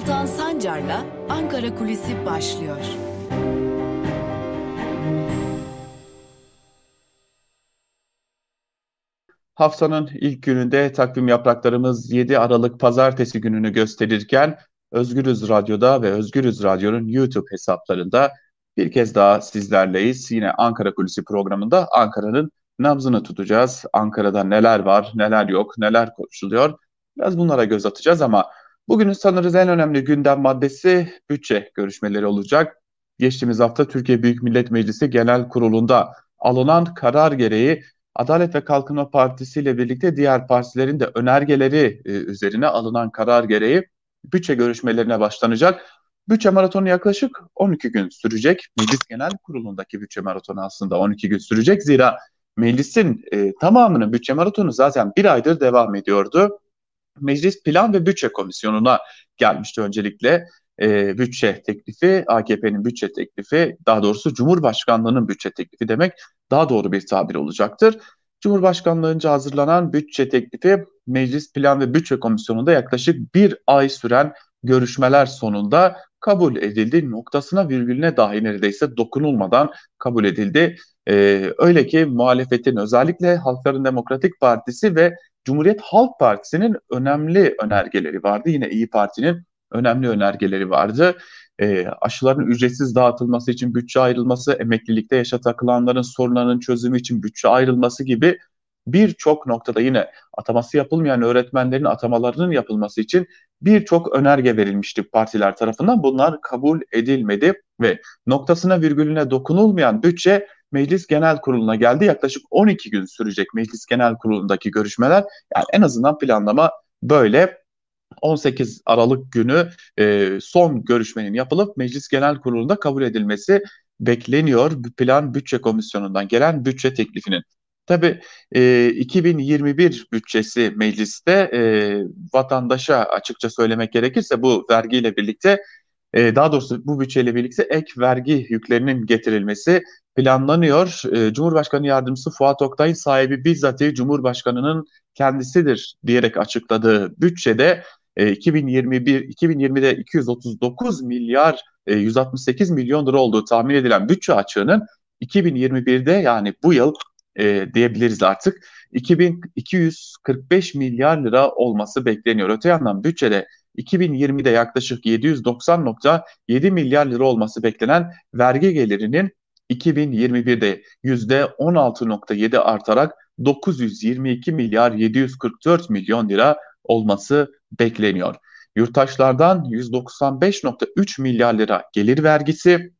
Altan Sancar'la Ankara Kulisi başlıyor. Haftanın ilk gününde takvim yapraklarımız 7 Aralık Pazartesi gününü gösterirken Özgürüz Radyo'da ve Özgürüz Radyo'nun YouTube hesaplarında bir kez daha sizlerleyiz. Yine Ankara Kulisi programında Ankara'nın nabzını tutacağız. Ankara'da neler var, neler yok, neler konuşuluyor. Biraz bunlara göz atacağız ama bugünün sanırız en önemli gündem maddesi bütçe görüşmeleri olacak. Geçtiğimiz hafta Türkiye Büyük Millet Meclisi Genel Kurulu'nda alınan karar gereği Adalet ve Kalkınma Partisi ile birlikte diğer partilerin de önergeleri e, üzerine alınan karar gereği bütçe görüşmelerine başlanacak. Bütçe maratonu yaklaşık 12 gün sürecek. Meclis Genel Kurulu'ndaki bütçe maratonu aslında 12 gün sürecek. Zira meclisin e, tamamının bütçe maratonu zaten bir aydır devam ediyordu. Meclis Plan ve Bütçe Komisyonu'na gelmişti öncelikle e, bütçe teklifi, AKP'nin bütçe teklifi, daha doğrusu Cumhurbaşkanlığı'nın bütçe teklifi demek daha doğru bir tabir olacaktır. Cumhurbaşkanlığınca hazırlanan bütçe teklifi Meclis Plan ve Bütçe Komisyonu'nda yaklaşık bir ay süren görüşmeler sonunda kabul edildi. Noktasına virgülüne dahi neredeyse dokunulmadan kabul edildi. Ee, öyle ki muhalefetin özellikle Halkların Demokratik Partisi ve Cumhuriyet Halk Partisi'nin önemli önergeleri vardı. Yine İyi Parti'nin önemli önergeleri vardı. E, aşıların ücretsiz dağıtılması için bütçe ayrılması, emeklilikte yaşa takılanların sorunlarının çözümü için bütçe ayrılması gibi birçok noktada yine ataması yapılmayan öğretmenlerin atamalarının yapılması için birçok önerge verilmişti partiler tarafından. Bunlar kabul edilmedi ve noktasına virgülüne dokunulmayan bütçe Meclis Genel Kurulu'na geldi. Yaklaşık 12 gün sürecek Meclis Genel Kurulu'ndaki görüşmeler. Yani en azından planlama böyle. 18 Aralık günü e, son görüşmenin yapılıp Meclis Genel Kurulu'nda kabul edilmesi bekleniyor. Plan Bütçe Komisyonu'ndan gelen bütçe teklifinin. Tabii e, 2021 bütçesi mecliste e, vatandaşa açıkça söylemek gerekirse bu vergiyle birlikte e, daha doğrusu bu bütçeyle birlikte ek vergi yüklerinin getirilmesi planlanıyor. E, Cumhurbaşkanı Yardımcısı Fuat Oktay'ın sahibi bizzat Cumhurbaşkanı'nın kendisidir diyerek açıkladığı bütçede 2021 2020'de 239 milyar 168 milyon lira olduğu tahmin edilen bütçe açığının 2021'de yani bu yıl e, diyebiliriz artık 2245 milyar lira olması bekleniyor. Öte yandan bütçede 2020'de yaklaşık 790.7 milyar lira olması beklenen vergi gelirinin 2021'de %16.7 artarak 922 milyar 744 milyon lira olması bekleniyor. Yurttaşlardan 195.3 milyar lira gelir vergisi,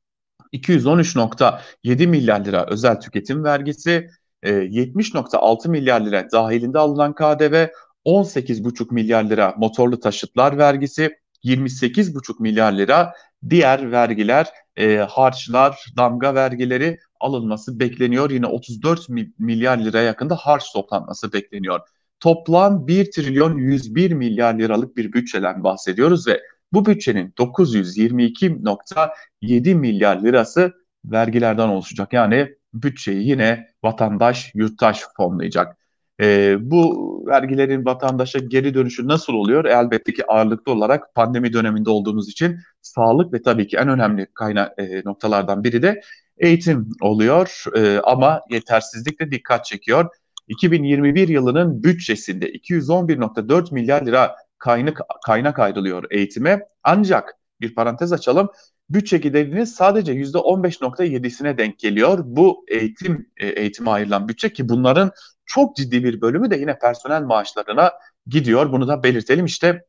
213.7 milyar lira özel tüketim vergisi, 70.6 e, milyar lira dahilinde alınan KDV, 18,5 milyar lira motorlu taşıtlar vergisi, 28,5 milyar lira diğer vergiler, e, harçlar, damga vergileri alınması bekleniyor. Yine 34 milyar lira yakında harç toplanması bekleniyor toplam 1 trilyon 101 milyar liralık bir bütçeden bahsediyoruz ve bu bütçenin 922.7 milyar lirası vergilerden oluşacak. Yani bütçeyi yine vatandaş, yurttaş fonlayacak. Ee, bu vergilerin vatandaşa geri dönüşü nasıl oluyor? Elbette ki ağırlıklı olarak pandemi döneminde olduğumuz için sağlık ve tabii ki en önemli kaynak e, noktalardan biri de eğitim oluyor. E, ama yetersizlik de dikkat çekiyor. 2021 yılının bütçesinde 211.4 milyar lira kaynak, kaynak ayrılıyor eğitime. Ancak bir parantez açalım. Bütçe giderinin sadece %15.7'sine denk geliyor. Bu eğitim e, eğitime ayrılan bütçe ki bunların çok ciddi bir bölümü de yine personel maaşlarına gidiyor. Bunu da belirtelim. İşte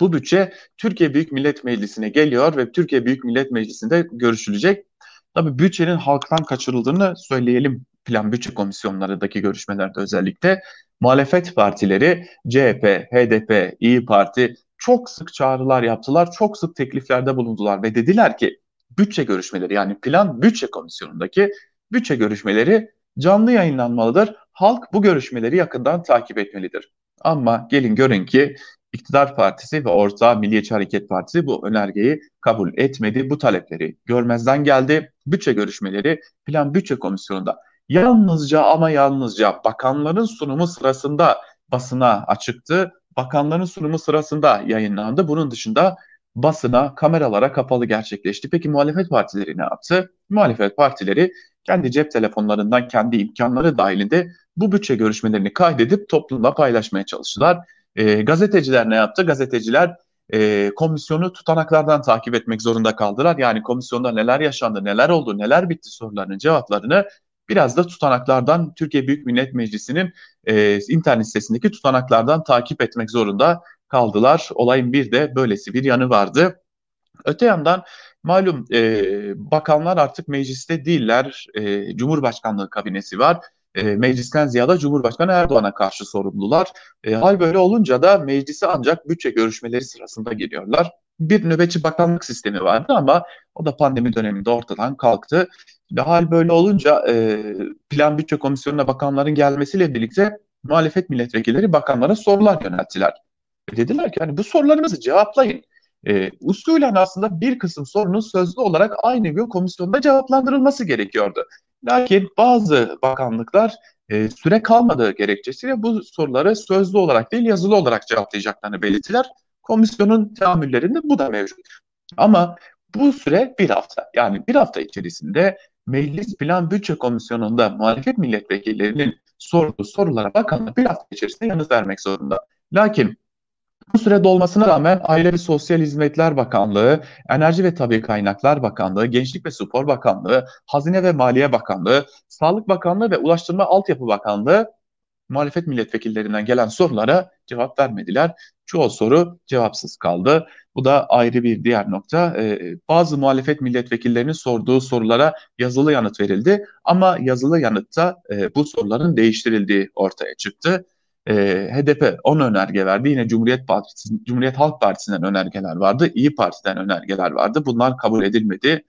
bu bütçe Türkiye Büyük Millet Meclisi'ne geliyor ve Türkiye Büyük Millet Meclisi'nde görüşülecek. Tabii bütçenin halktan kaçırıldığını söyleyelim plan bütçe komisyonlarındaki görüşmelerde özellikle muhalefet partileri CHP, HDP, İyi Parti çok sık çağrılar yaptılar, çok sık tekliflerde bulundular ve dediler ki bütçe görüşmeleri yani plan bütçe komisyonundaki bütçe görüşmeleri canlı yayınlanmalıdır. Halk bu görüşmeleri yakından takip etmelidir. Ama gelin görün ki İktidar Partisi ve Orta Milliyetçi Hareket Partisi bu önergeyi kabul etmedi. Bu talepleri görmezden geldi. Bütçe görüşmeleri Plan Bütçe Komisyonu'nda yalnızca ama yalnızca bakanların sunumu sırasında basına açıktı. Bakanların sunumu sırasında yayınlandı. Bunun dışında basına, kameralara kapalı gerçekleşti. Peki muhalefet partileri ne yaptı? Muhalefet partileri kendi cep telefonlarından kendi imkanları dahilinde bu bütçe görüşmelerini kaydedip toplumla paylaşmaya çalıştılar. E, gazeteciler ne yaptı? Gazeteciler e, komisyonu tutanaklardan takip etmek zorunda kaldılar. Yani komisyonda neler yaşandı, neler oldu, neler bitti sorularının cevaplarını biraz da tutanaklardan Türkiye Büyük Millet Meclisi'nin e, internet sitesindeki tutanaklardan takip etmek zorunda kaldılar. Olayın bir de böylesi bir yanı vardı. Öte yandan malum e, bakanlar artık mecliste değiller. E, Cumhurbaşkanlığı kabinesi var. E, meclisten ziyade Cumhurbaşkanı Erdoğan'a karşı sorumlular. E, hal böyle olunca da meclise ancak bütçe görüşmeleri sırasında geliyorlar. Bir nöbetçi bakanlık sistemi vardı ama o da pandemi döneminde ortadan kalktı. Hal böyle olunca e, Plan Bütçe Komisyonu'na bakanların gelmesiyle birlikte muhalefet milletvekilleri bakanlara sorular yönelttiler. Dediler ki hani bu sorularımızı cevaplayın. E, usulen aslında bir kısım sorunun sözlü olarak aynı gün komisyonda cevaplandırılması gerekiyordu. Lakin bazı bakanlıklar e, süre kalmadığı gerekçesiyle bu soruları sözlü olarak değil yazılı olarak cevaplayacaklarını belirttiler. Komisyonun teamüllerinde bu da mevcut. Ama bu süre bir hafta. Yani bir hafta içerisinde Meclis Plan Bütçe Komisyonu'nda muhalefet milletvekillerinin sorduğu sorulara bakanlar bir hafta içerisinde yanıt vermek zorunda. Lakin bu süre dolmasına rağmen Aile ve Sosyal Hizmetler Bakanlığı, Enerji ve Tabi Kaynaklar Bakanlığı, Gençlik ve Spor Bakanlığı, Hazine ve Maliye Bakanlığı, Sağlık Bakanlığı ve Ulaştırma Altyapı Bakanlığı muhalefet milletvekillerinden gelen sorulara cevap vermediler. Çoğu soru cevapsız kaldı. Bu da ayrı bir diğer nokta. Ee, bazı muhalefet milletvekillerinin sorduğu sorulara yazılı yanıt verildi ama yazılı yanıtta e, bu soruların değiştirildiği ortaya çıktı e, HDP 10 önerge verdi. Yine Cumhuriyet Partisi, Cumhuriyet Halk Partisi'nden önergeler vardı. İyi Parti'den önergeler vardı. Bunlar kabul edilmedi.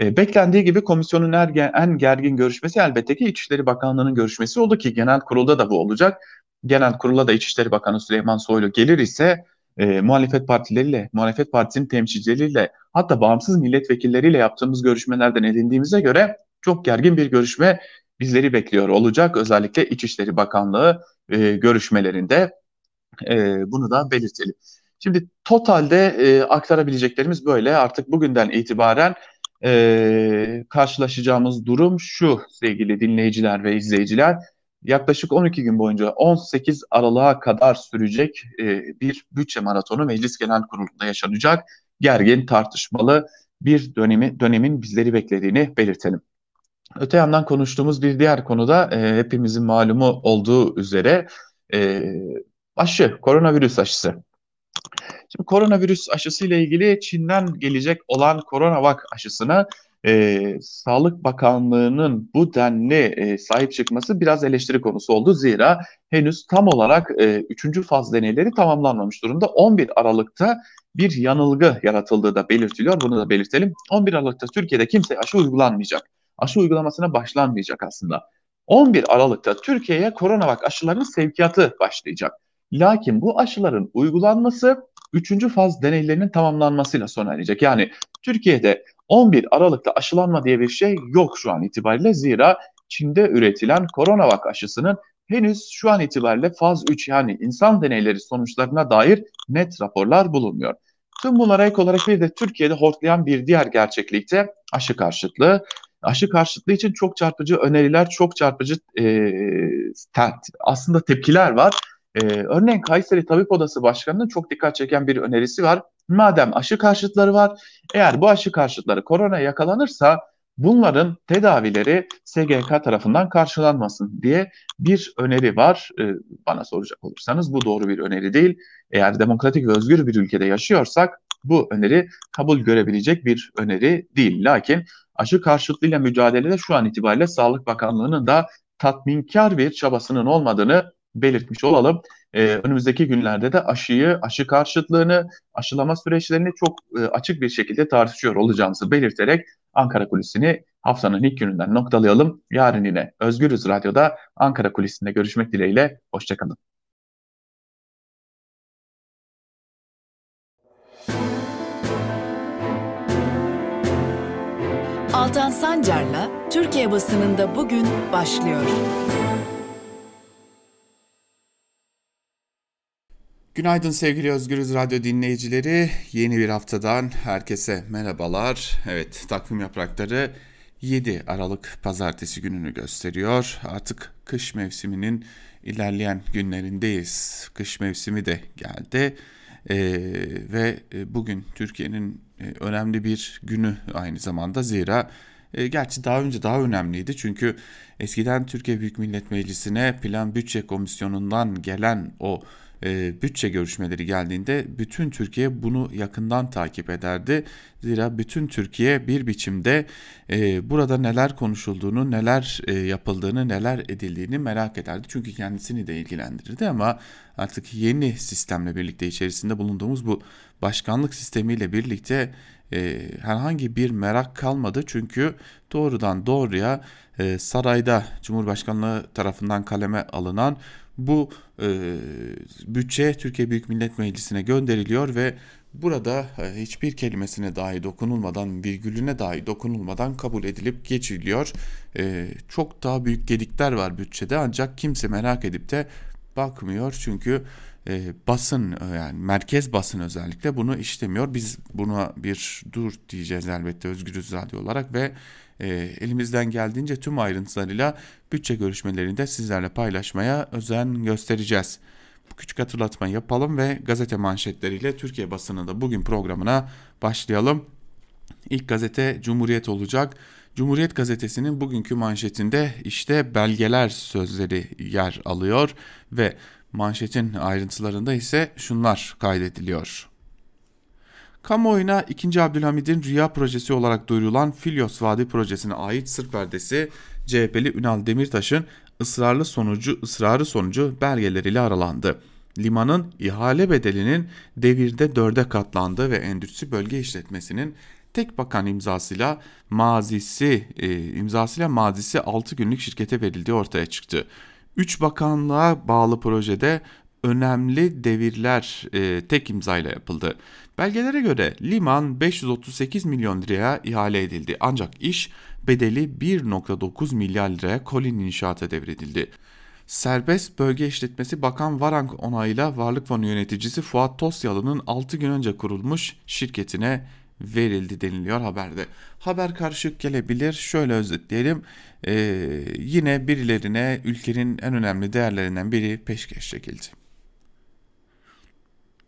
E, beklendiği gibi komisyonun en, en gergin görüşmesi elbette ki İçişleri Bakanlığı'nın görüşmesi oldu ki genel kurulda da bu olacak. Genel kurula da İçişleri Bakanı Süleyman Soylu gelir ise e, muhalefet partileriyle, muhalefet partisinin temsilcileriyle hatta bağımsız milletvekilleriyle yaptığımız görüşmelerden edindiğimize göre çok gergin bir görüşme bizleri bekliyor olacak. Özellikle İçişleri Bakanlığı e, görüşmelerinde e, bunu da belirtelim. Şimdi totalde e, aktarabileceklerimiz böyle. Artık bugünden itibaren e, karşılaşacağımız durum şu sevgili dinleyiciler ve izleyiciler. Yaklaşık 12 gün boyunca 18 Aralık'a kadar sürecek e, bir bütçe maratonu Meclis Genel Kurulu'nda yaşanacak. Gergin, tartışmalı bir dönemi, dönemin bizleri beklediğini belirtelim. Öte yandan konuştuğumuz bir diğer konuda e, hepimizin malumu olduğu üzere e, aşı, koronavirüs aşısı. Şimdi koronavirüs aşısı ile ilgili Çin'den gelecek olan koronavak aşısına e, Sağlık Bakanlığı'nın bu denli e, sahip çıkması biraz eleştiri konusu oldu. Zira henüz tam olarak e, 3. faz deneyleri tamamlanmamış durumda. 11 Aralık'ta bir yanılgı yaratıldığı da belirtiliyor. Bunu da belirtelim. 11 Aralık'ta Türkiye'de kimse aşı uygulanmayacak aşı uygulamasına başlanmayacak aslında. 11 Aralık'ta Türkiye'ye koronavak aşılarının sevkiyatı başlayacak. Lakin bu aşıların uygulanması 3. faz deneylerinin tamamlanmasıyla sona erecek. Yani Türkiye'de 11 Aralık'ta aşılanma diye bir şey yok şu an itibariyle. Zira Çin'de üretilen koronavak aşısının henüz şu an itibariyle faz 3 yani insan deneyleri sonuçlarına dair net raporlar bulunmuyor. Tüm bunlara ek olarak bir de Türkiye'de hortlayan bir diğer gerçeklikte aşı karşıtlığı aşı karşıtlığı için çok çarpıcı öneriler, çok çarpıcı e, te, aslında tepkiler var. E, örneğin Kayseri Tabip Odası Başkanı'nın çok dikkat çeken bir önerisi var. Madem aşı karşıtları var, eğer bu aşı karşıtları korona yakalanırsa bunların tedavileri SGK tarafından karşılanmasın diye bir öneri var. E, bana soracak olursanız bu doğru bir öneri değil. Eğer demokratik ve özgür bir ülkede yaşıyorsak bu öneri kabul görebilecek bir öneri değil. Lakin aşı karşıtlığıyla mücadelede şu an itibariyle Sağlık Bakanlığı'nın da tatminkar bir çabasının olmadığını belirtmiş olalım. Ee, önümüzdeki günlerde de aşıyı, aşı karşıtlığını, aşılama süreçlerini çok e, açık bir şekilde tartışıyor olacağımızı belirterek Ankara Kulisi'ni haftanın ilk gününden noktalayalım. Yarın yine Özgürüz Radyo'da Ankara Kulisi'nde görüşmek dileğiyle. Hoşçakalın. Altan Sancar'la Türkiye basınında bugün başlıyor. Günaydın sevgili Özgürüz Radyo dinleyicileri. Yeni bir haftadan herkese merhabalar. Evet takvim yaprakları 7 Aralık pazartesi gününü gösteriyor. Artık kış mevsiminin ilerleyen günlerindeyiz. Kış mevsimi de geldi. Ee, ve e, bugün Türkiye'nin e, önemli bir günü aynı zamanda zira e, gerçi daha önce daha önemliydi çünkü eskiden Türkiye Büyük Millet Meclisi'ne Plan Bütçe Komisyonu'ndan gelen o e, bütçe görüşmeleri geldiğinde bütün Türkiye bunu yakından takip ederdi. Zira bütün Türkiye bir biçimde e, burada neler konuşulduğunu, neler e, yapıldığını, neler edildiğini merak ederdi. Çünkü kendisini de ilgilendirirdi ama artık yeni sistemle birlikte içerisinde bulunduğumuz bu başkanlık sistemiyle birlikte e, herhangi bir merak kalmadı. Çünkü doğrudan doğruya e, sarayda Cumhurbaşkanlığı tarafından kaleme alınan bu e, bütçe Türkiye Büyük Millet Meclisi'ne gönderiliyor ve burada e, hiçbir kelimesine dahi dokunulmadan, virgülüne dahi dokunulmadan kabul edilip geçiliyor. E, çok daha büyük gedikler var bütçede ancak kimse merak edip de bakmıyor çünkü e, basın yani merkez basın özellikle bunu işlemiyor. Biz buna bir dur diyeceğiz elbette Özgürüz Radyo olarak ve e, elimizden geldiğince tüm ayrıntılarıyla bütçe görüşmelerinde sizlerle paylaşmaya özen göstereceğiz. Bu küçük hatırlatmayı yapalım ve gazete manşetleriyle Türkiye basınında bugün programına başlayalım. İlk gazete Cumhuriyet olacak. Cumhuriyet gazetesinin bugünkü manşetinde işte belgeler sözleri yer alıyor ve manşetin ayrıntılarında ise şunlar kaydediliyor. Kamuoyuna 2. Abdülhamid'in rüya projesi olarak duyurulan Filyos Vadi projesine ait sır perdesi CHP'li Ünal Demirtaş'ın ısrarlı sonucu ısrarı sonucu belgeleriyle aralandı. Limanın ihale bedelinin devirde dörde katlandığı ve endüstri bölge işletmesinin tek bakan imzasıyla mazisi e, imzasıyla mazisi 6 günlük şirkete verildiği ortaya çıktı. 3 bakanlığa bağlı projede önemli devirler e, tek imzayla yapıldı. Belgelere göre liman 538 milyon liraya ihale edildi ancak iş bedeli 1.9 milyar liraya Kolin inşaata devredildi. Serbest Bölge İşletmesi Bakan Varank onayıyla Varlık Fonu yöneticisi Fuat Tosyalı'nın 6 gün önce kurulmuş şirketine verildi deniliyor haberde. Haber karışık gelebilir. Şöyle özetleyelim. Ee, yine birilerine ülkenin en önemli değerlerinden biri peşkeş çekildi.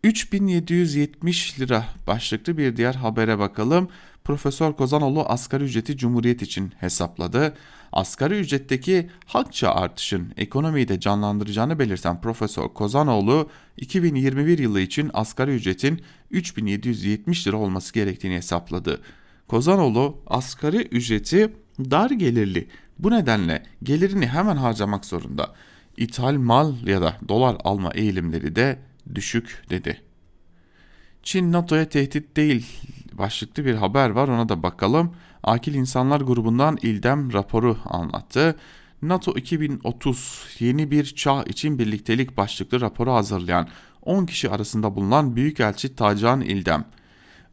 3770 lira başlıklı bir diğer habere bakalım. Profesör Kozanoğlu asgari ücreti Cumhuriyet için hesapladı. Asgari ücretteki hakça artışın ekonomiyi de canlandıracağını belirten Profesör Kozanoğlu 2021 yılı için asgari ücretin 3770 lira olması gerektiğini hesapladı. Kozanoğlu asgari ücreti dar gelirli bu nedenle gelirini hemen harcamak zorunda. İthal mal ya da dolar alma eğilimleri de düşük dedi. Çin NATO'ya tehdit değil başlıklı bir haber var ona da bakalım. Akil İnsanlar grubundan İldem raporu anlattı. NATO 2030 yeni bir çağ için birliktelik başlıklı raporu hazırlayan 10 kişi arasında bulunan Büyükelçi Tacan İldem,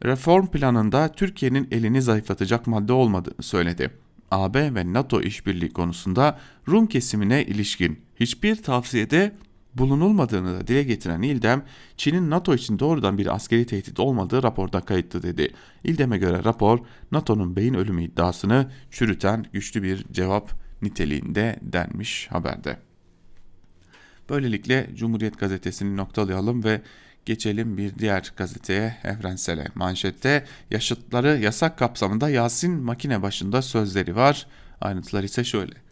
reform planında Türkiye'nin elini zayıflatacak madde olmadığını söyledi. AB ve NATO işbirliği konusunda Rum kesimine ilişkin hiçbir tavsiyede bulunulmadığını da dile getiren İldem, Çin'in NATO için doğrudan bir askeri tehdit olmadığı raporda kayıtlı dedi. İldem'e göre rapor NATO'nun beyin ölümü iddiasını çürüten güçlü bir cevap niteliğinde denmiş haberde. Böylelikle Cumhuriyet gazetesini noktalayalım ve geçelim bir diğer gazeteye Evrensel'e. Manşette yaşıtları yasak kapsamında Yasin makine başında sözleri var. Ayrıntılar ise şöyle.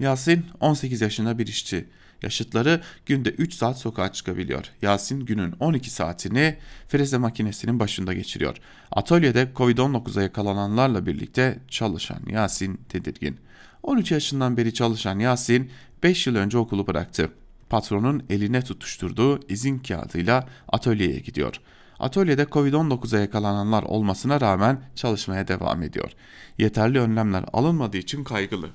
Yasin 18 yaşında bir işçi. Yaşıtları günde 3 saat sokağa çıkabiliyor. Yasin günün 12 saatini freze makinesinin başında geçiriyor. Atölyede Covid-19'a yakalananlarla birlikte çalışan Yasin tedirgin. 13 yaşından beri çalışan Yasin 5 yıl önce okulu bıraktı. Patronun eline tutuşturduğu izin kağıdıyla atölyeye gidiyor. Atölyede Covid-19'a yakalananlar olmasına rağmen çalışmaya devam ediyor. Yeterli önlemler alınmadığı için kaygılı.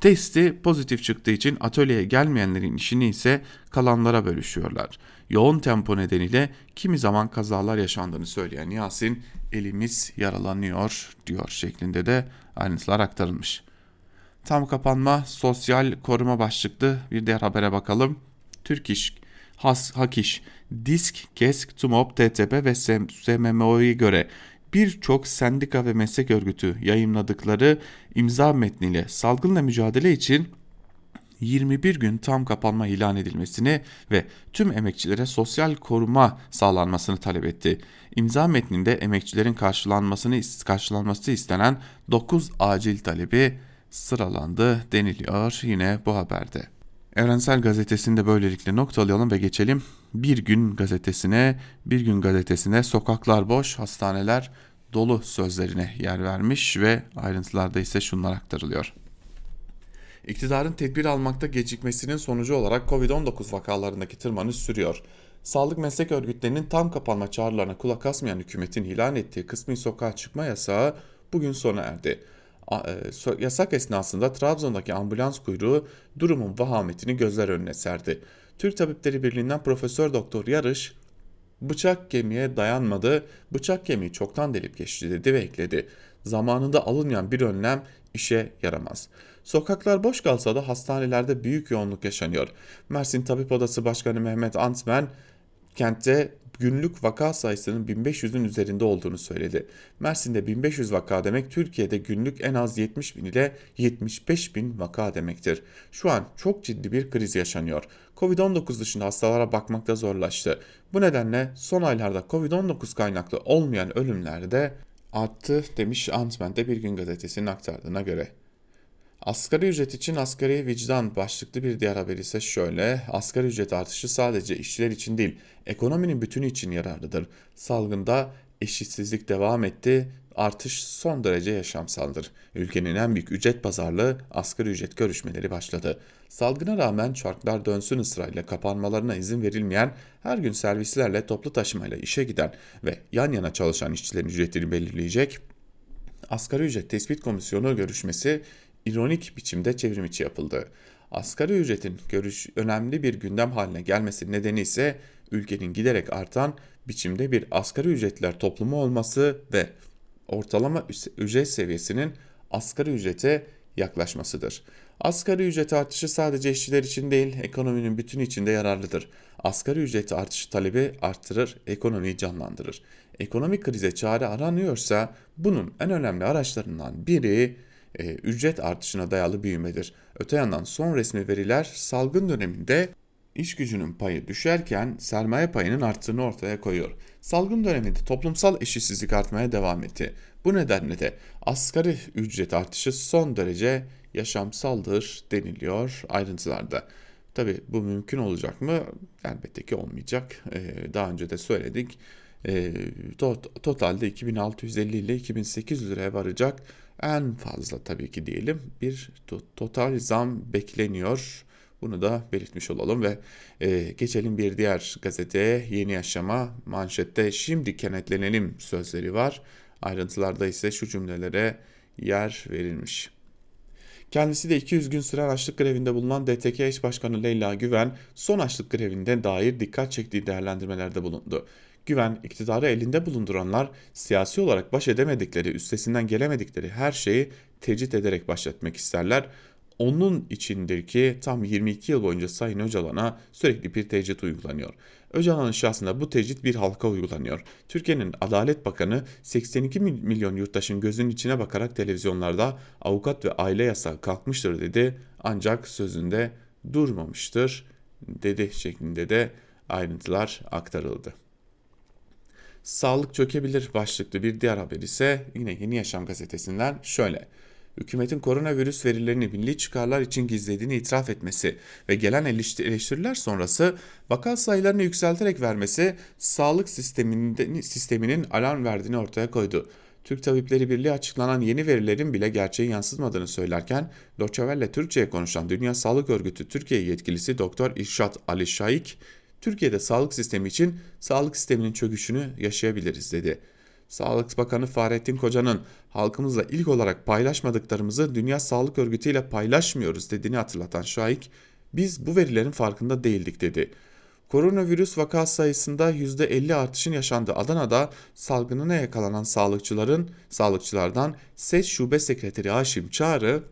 Testi pozitif çıktığı için atölyeye gelmeyenlerin işini ise kalanlara bölüşüyorlar. Yoğun tempo nedeniyle kimi zaman kazalar yaşandığını söyleyen Yasin elimiz yaralanıyor diyor şeklinde de ayrıntılar aktarılmış. Tam kapanma sosyal koruma başlıklı bir diğer habere bakalım. Türk İş Has, Hakiş, Disk, Kesk, TUMOP, TTP ve SMMO'ya göre birçok sendika ve meslek örgütü yayınladıkları imza metniyle salgınla mücadele için 21 gün tam kapanma ilan edilmesini ve tüm emekçilere sosyal koruma sağlanmasını talep etti. İmza metninde emekçilerin karşılanmasını karşılanması istenen 9 acil talebi sıralandı deniliyor yine bu haberde. Evrensel Gazetesi'nde böylelikle noktalayalım ve geçelim Bir Gün gazetesine. Bir Gün gazetesine sokaklar boş, hastaneler dolu sözlerine yer vermiş ve ayrıntılarda ise şunlar aktarılıyor. İktidarın tedbir almakta gecikmesinin sonucu olarak Covid-19 vakalarındaki tırmanış sürüyor. Sağlık meslek örgütlerinin tam kapanma çağrılarına kulak asmayan hükümetin ilan ettiği kısmi sokağa çıkma yasağı bugün sona erdi. E, yasak esnasında Trabzon'daki ambulans kuyruğu durumun vahametini gözler önüne serdi. Türk Tabipleri Birliği'nden Profesör Doktor Yarış, bıçak kemiğe dayanmadı, bıçak kemiği çoktan delip geçti dedi ve ekledi. Zamanında alınmayan bir önlem işe yaramaz. Sokaklar boş kalsa da hastanelerde büyük yoğunluk yaşanıyor. Mersin Tabip Odası Başkanı Mehmet Antmen kentte günlük vaka sayısının 1500'ün üzerinde olduğunu söyledi. Mersin'de 1500 vaka demek Türkiye'de günlük en az 70 bin ile 75 bin vaka demektir. Şu an çok ciddi bir kriz yaşanıyor. Covid-19 dışında hastalara bakmakta zorlaştı. Bu nedenle son aylarda Covid-19 kaynaklı olmayan ölümler de arttı demiş Antmen'de Bir Gün Gazetesi'nin aktardığına göre. Asgari ücret için asgari vicdan başlıklı bir diğer haber ise şöyle. Asgari ücret artışı sadece işçiler için değil, ekonominin bütünü için yararlıdır. Salgında eşitsizlik devam etti, artış son derece yaşamsaldır. Ülkenin en büyük ücret pazarlığı asgari ücret görüşmeleri başladı. Salgına rağmen çarklar dönsün ısrarıyla kapanmalarına izin verilmeyen, her gün servislerle toplu taşımayla işe giden ve yan yana çalışan işçilerin ücretini belirleyecek Asgari Ücret Tespit Komisyonu görüşmesi ironik biçimde çevrim içi yapıldı. Asgari ücretin görüş önemli bir gündem haline gelmesi nedeni ise ülkenin giderek artan biçimde bir asgari ücretler toplumu olması ve ortalama ücret seviyesinin asgari ücrete yaklaşmasıdır. Asgari ücret artışı sadece işçiler için değil, ekonominin bütünü için de yararlıdır. Asgari ücret artışı talebi arttırır, ekonomiyi canlandırır. Ekonomik krize çare aranıyorsa bunun en önemli araçlarından biri e, ücret artışına dayalı büyümedir. Öte yandan son resmi veriler salgın döneminde iş gücünün payı düşerken sermaye payının arttığını ortaya koyuyor. Salgın döneminde toplumsal eşitsizlik artmaya devam etti. Bu nedenle de asgari ücret artışı son derece yaşamsaldır deniliyor ayrıntılarda. Tabi bu mümkün olacak mı? Elbette ki olmayacak. Ee, daha önce de söyledik. Ee, totalde 2650 ile 2800 liraya varacak en fazla tabii ki diyelim bir total zam bekleniyor. Bunu da belirtmiş olalım ve e, geçelim bir diğer gazeteye Yeni Yaşama manşette şimdi kenetlenelim sözleri var. Ayrıntılarda ise şu cümlelere yer verilmiş. Kendisi de 200 gün süren açlık grevinde bulunan DTK eş başkanı Leyla Güven son açlık grevinde dair dikkat çektiği değerlendirmelerde bulundu. Güven, iktidarı elinde bulunduranlar siyasi olarak baş edemedikleri, üstesinden gelemedikleri her şeyi tecrit ederek başlatmak isterler. Onun içindir ki tam 22 yıl boyunca Sayın Öcalan'a sürekli bir tecrit uygulanıyor. Öcalan'ın şahsında bu tecrit bir halka uygulanıyor. Türkiye'nin Adalet Bakanı 82 milyon yurttaşın gözünün içine bakarak televizyonlarda avukat ve aile yasağı kalkmıştır dedi ancak sözünde durmamıştır dedi şeklinde de ayrıntılar aktarıldı. Sağlık çökebilir başlıklı bir diğer haber ise yine Yeni Yaşam gazetesinden şöyle. Hükümetin koronavirüs verilerini milli çıkarlar için gizlediğini itiraf etmesi ve gelen eleştiriler sonrası vaka sayılarını yükselterek vermesi sağlık sisteminin alarm verdiğini ortaya koydu. Türk Tabipleri Birliği açıklanan yeni verilerin bile gerçeği yansıtmadığını söylerken Doçevelle Türkçe'ye konuşan Dünya Sağlık Örgütü Türkiye yetkilisi Doktor İrşat Ali Şaik Türkiye'de sağlık sistemi için sağlık sisteminin çöküşünü yaşayabiliriz dedi. Sağlık Bakanı Fahrettin Koca'nın halkımızla ilk olarak paylaşmadıklarımızı Dünya Sağlık Örgütü ile paylaşmıyoruz dediğini hatırlatan Şahik, biz bu verilerin farkında değildik dedi. Koronavirüs vaka sayısında %50 artışın yaşandığı Adana'da salgınına yakalanan sağlıkçıların sağlıkçılardan SES Şube Sekreteri Haşim Çağrı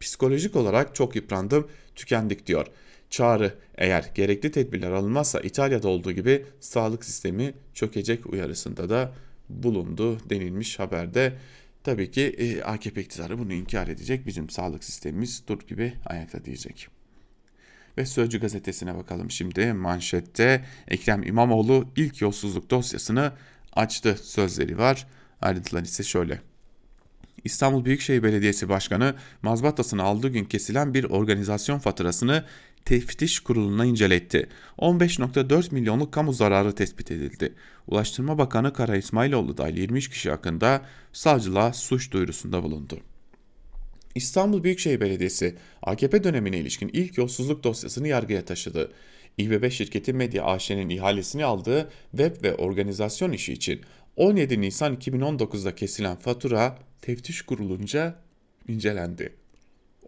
psikolojik olarak çok yıprandım, tükendik diyor. Çağrı eğer gerekli tedbirler alınmazsa İtalya'da olduğu gibi sağlık sistemi çökecek uyarısında da bulundu denilmiş haberde. Tabii ki e, AKP iktidarı bunu inkar edecek. Bizim sağlık sistemimiz dur gibi ayakta diyecek. Ve Sözcü gazetesine bakalım şimdi. Manşette Ekrem İmamoğlu ilk yolsuzluk dosyasını açtı sözleri var. Ayrıntılar ise şöyle. İstanbul Büyükşehir Belediyesi Başkanı mazbatasını aldığı gün kesilen bir organizasyon faturasını teftiş kuruluna inceletti. 15.4 milyonluk kamu zararı tespit edildi. Ulaştırma Bakanı Kara İsmailoğlu dahil 23 kişi hakkında savcılığa suç duyurusunda bulundu. İstanbul Büyükşehir Belediyesi AKP dönemine ilişkin ilk yolsuzluk dosyasını yargıya taşıdı. İBB şirketi Medya AŞ'nin ihalesini aldığı web ve organizasyon işi için 17 Nisan 2019'da kesilen fatura teftiş kurulunca incelendi.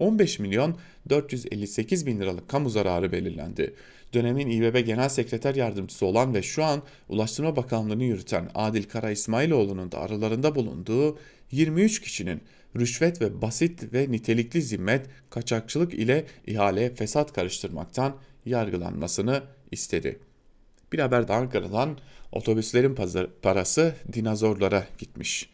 15 milyon 458 bin liralık kamu zararı belirlendi. Dönemin İBB Genel Sekreter Yardımcısı olan ve şu an Ulaştırma Bakanlığı'nı yürüten Adil Kara İsmailoğlu'nun da aralarında bulunduğu 23 kişinin rüşvet ve basit ve nitelikli zimmet, kaçakçılık ile ihale fesat karıştırmaktan yargılanmasını istedi. Bir haber de Ankara'dan otobüslerin parası dinozorlara gitmiş.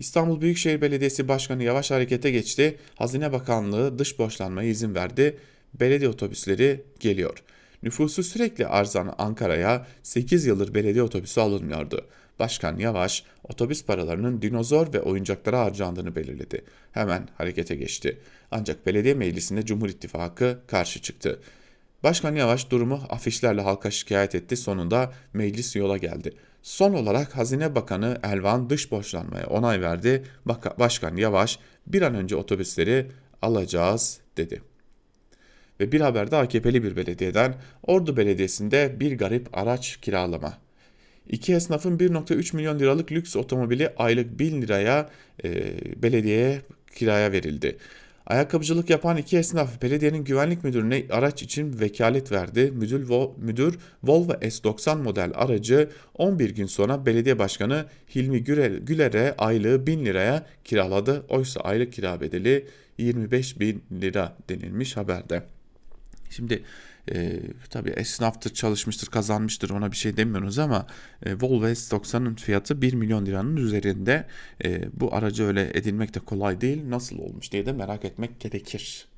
İstanbul Büyükşehir Belediyesi Başkanı yavaş harekete geçti. Hazine Bakanlığı dış borçlanmaya izin verdi. Belediye otobüsleri geliyor. Nüfusu sürekli arzan Ankara'ya 8 yıldır belediye otobüsü alınmıyordu. Başkan Yavaş otobüs paralarının dinozor ve oyuncaklara harcandığını belirledi. Hemen harekete geçti. Ancak belediye meclisinde Cumhur İttifakı karşı çıktı. Başkan Yavaş durumu afişlerle halka şikayet etti. Sonunda meclis yola geldi. Son olarak Hazine Bakanı Elvan dış borçlanmaya onay verdi. Başkan Yavaş bir an önce otobüsleri alacağız dedi. Ve bir haberde AKP'li bir belediyeden Ordu Belediyesi'nde bir garip araç kiralama. İki esnafın 1.3 milyon liralık lüks otomobili aylık 1000 liraya e, belediyeye kiraya verildi. Ayakkabıcılık yapan iki esnaf belediyenin güvenlik müdürüne araç için vekalet verdi. Müdür, müdür Volvo S90 model aracı 11 gün sonra belediye başkanı Hilmi Güler'e aylığı 1000 liraya kiraladı. Oysa aylık kira bedeli 25 bin lira denilmiş haberde. Şimdi e, tabii esnaftır, çalışmıştır, kazanmıştır ona bir şey demiyoruz ama e, Volvo S90'ın fiyatı 1 milyon liranın üzerinde. E, bu aracı öyle edinmek de kolay değil. Nasıl olmuş diye de merak etmek gerekir.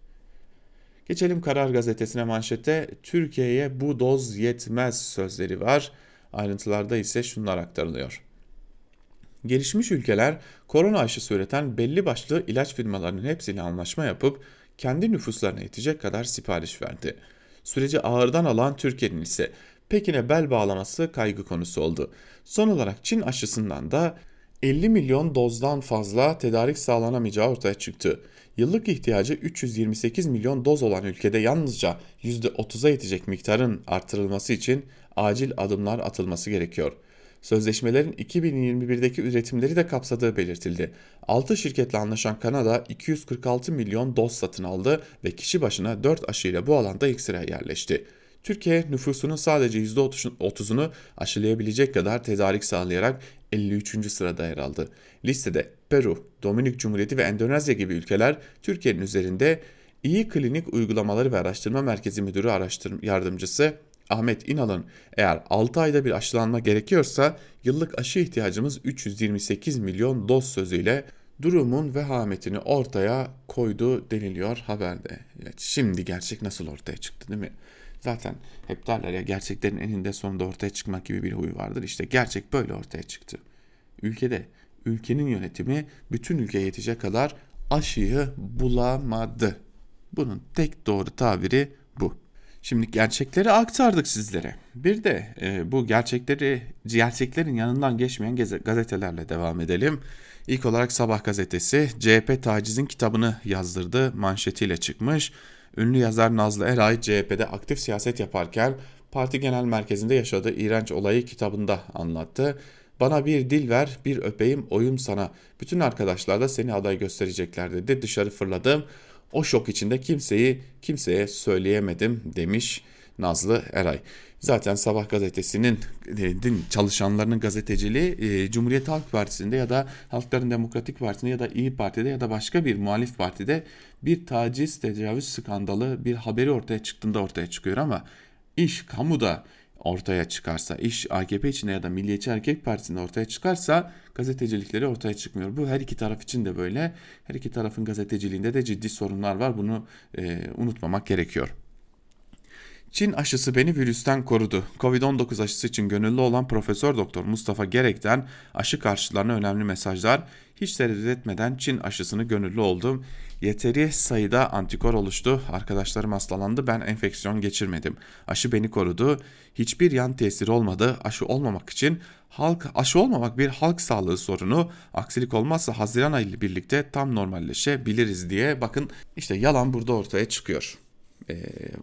Geçelim Karar Gazetesi'ne manşette Türkiye'ye bu doz yetmez sözleri var. Ayrıntılarda ise şunlar aktarılıyor. Gelişmiş ülkeler korona aşısı üreten belli başlı ilaç firmalarının hepsiyle anlaşma yapıp kendi nüfuslarına yetecek kadar sipariş verdi. Süreci ağırdan alan Türkiye'nin ise Pekin'e bel bağlaması kaygı konusu oldu. Son olarak Çin aşısından da 50 milyon dozdan fazla tedarik sağlanamayacağı ortaya çıktı. Yıllık ihtiyacı 328 milyon doz olan ülkede yalnızca %30'a yetecek miktarın artırılması için acil adımlar atılması gerekiyor. Sözleşmelerin 2021'deki üretimleri de kapsadığı belirtildi. 6 şirketle anlaşan Kanada 246 milyon doz satın aldı ve kişi başına 4 aşıyla bu alanda ilk sıraya yerleşti. Türkiye nüfusunun sadece %30'unu aşılayabilecek kadar tedarik sağlayarak 53. sırada yer aldı. Listede Peru, Dominik Cumhuriyeti ve Endonezya gibi ülkeler Türkiye'nin üzerinde iyi klinik uygulamaları ve araştırma merkezi müdürü araştırma yardımcısı Ahmet İnal'ın eğer 6 ayda bir aşılanma gerekiyorsa yıllık aşı ihtiyacımız 328 milyon doz sözüyle durumun vehametini ortaya koydu deniliyor haberde. Evet, şimdi gerçek nasıl ortaya çıktı değil mi? Zaten hep derler ya gerçeklerin eninde sonunda ortaya çıkmak gibi bir huy vardır. İşte gerçek böyle ortaya çıktı. Ülkede ülkenin yönetimi bütün ülkeye yetecek kadar aşıyı bulamadı. Bunun tek doğru tabiri bu. Şimdi gerçekleri aktardık sizlere. Bir de e, bu gerçekleri gerçeklerin yanından geçmeyen gazetelerle devam edelim. İlk olarak Sabah gazetesi CHP tacizin kitabını yazdırdı manşetiyle çıkmış. Ünlü yazar Nazlı Eray CHP'de aktif siyaset yaparken parti genel merkezinde yaşadığı iğrenç olayı kitabında anlattı. Bana bir dil ver, bir öpeyim, oyum sana. Bütün arkadaşlar da seni aday gösterecekler dedi. Dışarı fırladım. O şok içinde kimseyi kimseye söyleyemedim demiş. Nazlı Eray. Zaten Sabah gazetesinin e, çalışanlarının gazeteciliği e, Cumhuriyet Halk Partisi'nde ya da Halkların Demokratik Partisi'nde ya da İyi Parti'de ya da başka bir muhalif partide bir taciz, tecavüz skandalı bir haberi ortaya çıktığında ortaya çıkıyor ama iş kamuda ortaya çıkarsa, iş AKP içinde ya da Milliyetçi Hareket Partisi'nde ortaya çıkarsa gazetecilikleri ortaya çıkmıyor. Bu her iki taraf için de böyle. Her iki tarafın gazeteciliğinde de ciddi sorunlar var. Bunu e, unutmamak gerekiyor. Çin aşısı beni virüsten korudu. Covid-19 aşısı için gönüllü olan Profesör Doktor Mustafa Gerek'ten aşı karşılarına önemli mesajlar. Hiç tereddüt etmeden Çin aşısını gönüllü oldum. Yeteri sayıda antikor oluştu. Arkadaşlarım hastalandı. Ben enfeksiyon geçirmedim. Aşı beni korudu. Hiçbir yan tesiri olmadı. Aşı olmamak için halk aşı olmamak bir halk sağlığı sorunu. Aksilik olmazsa Haziran ayı ile birlikte tam normalleşebiliriz diye bakın işte yalan burada ortaya çıkıyor.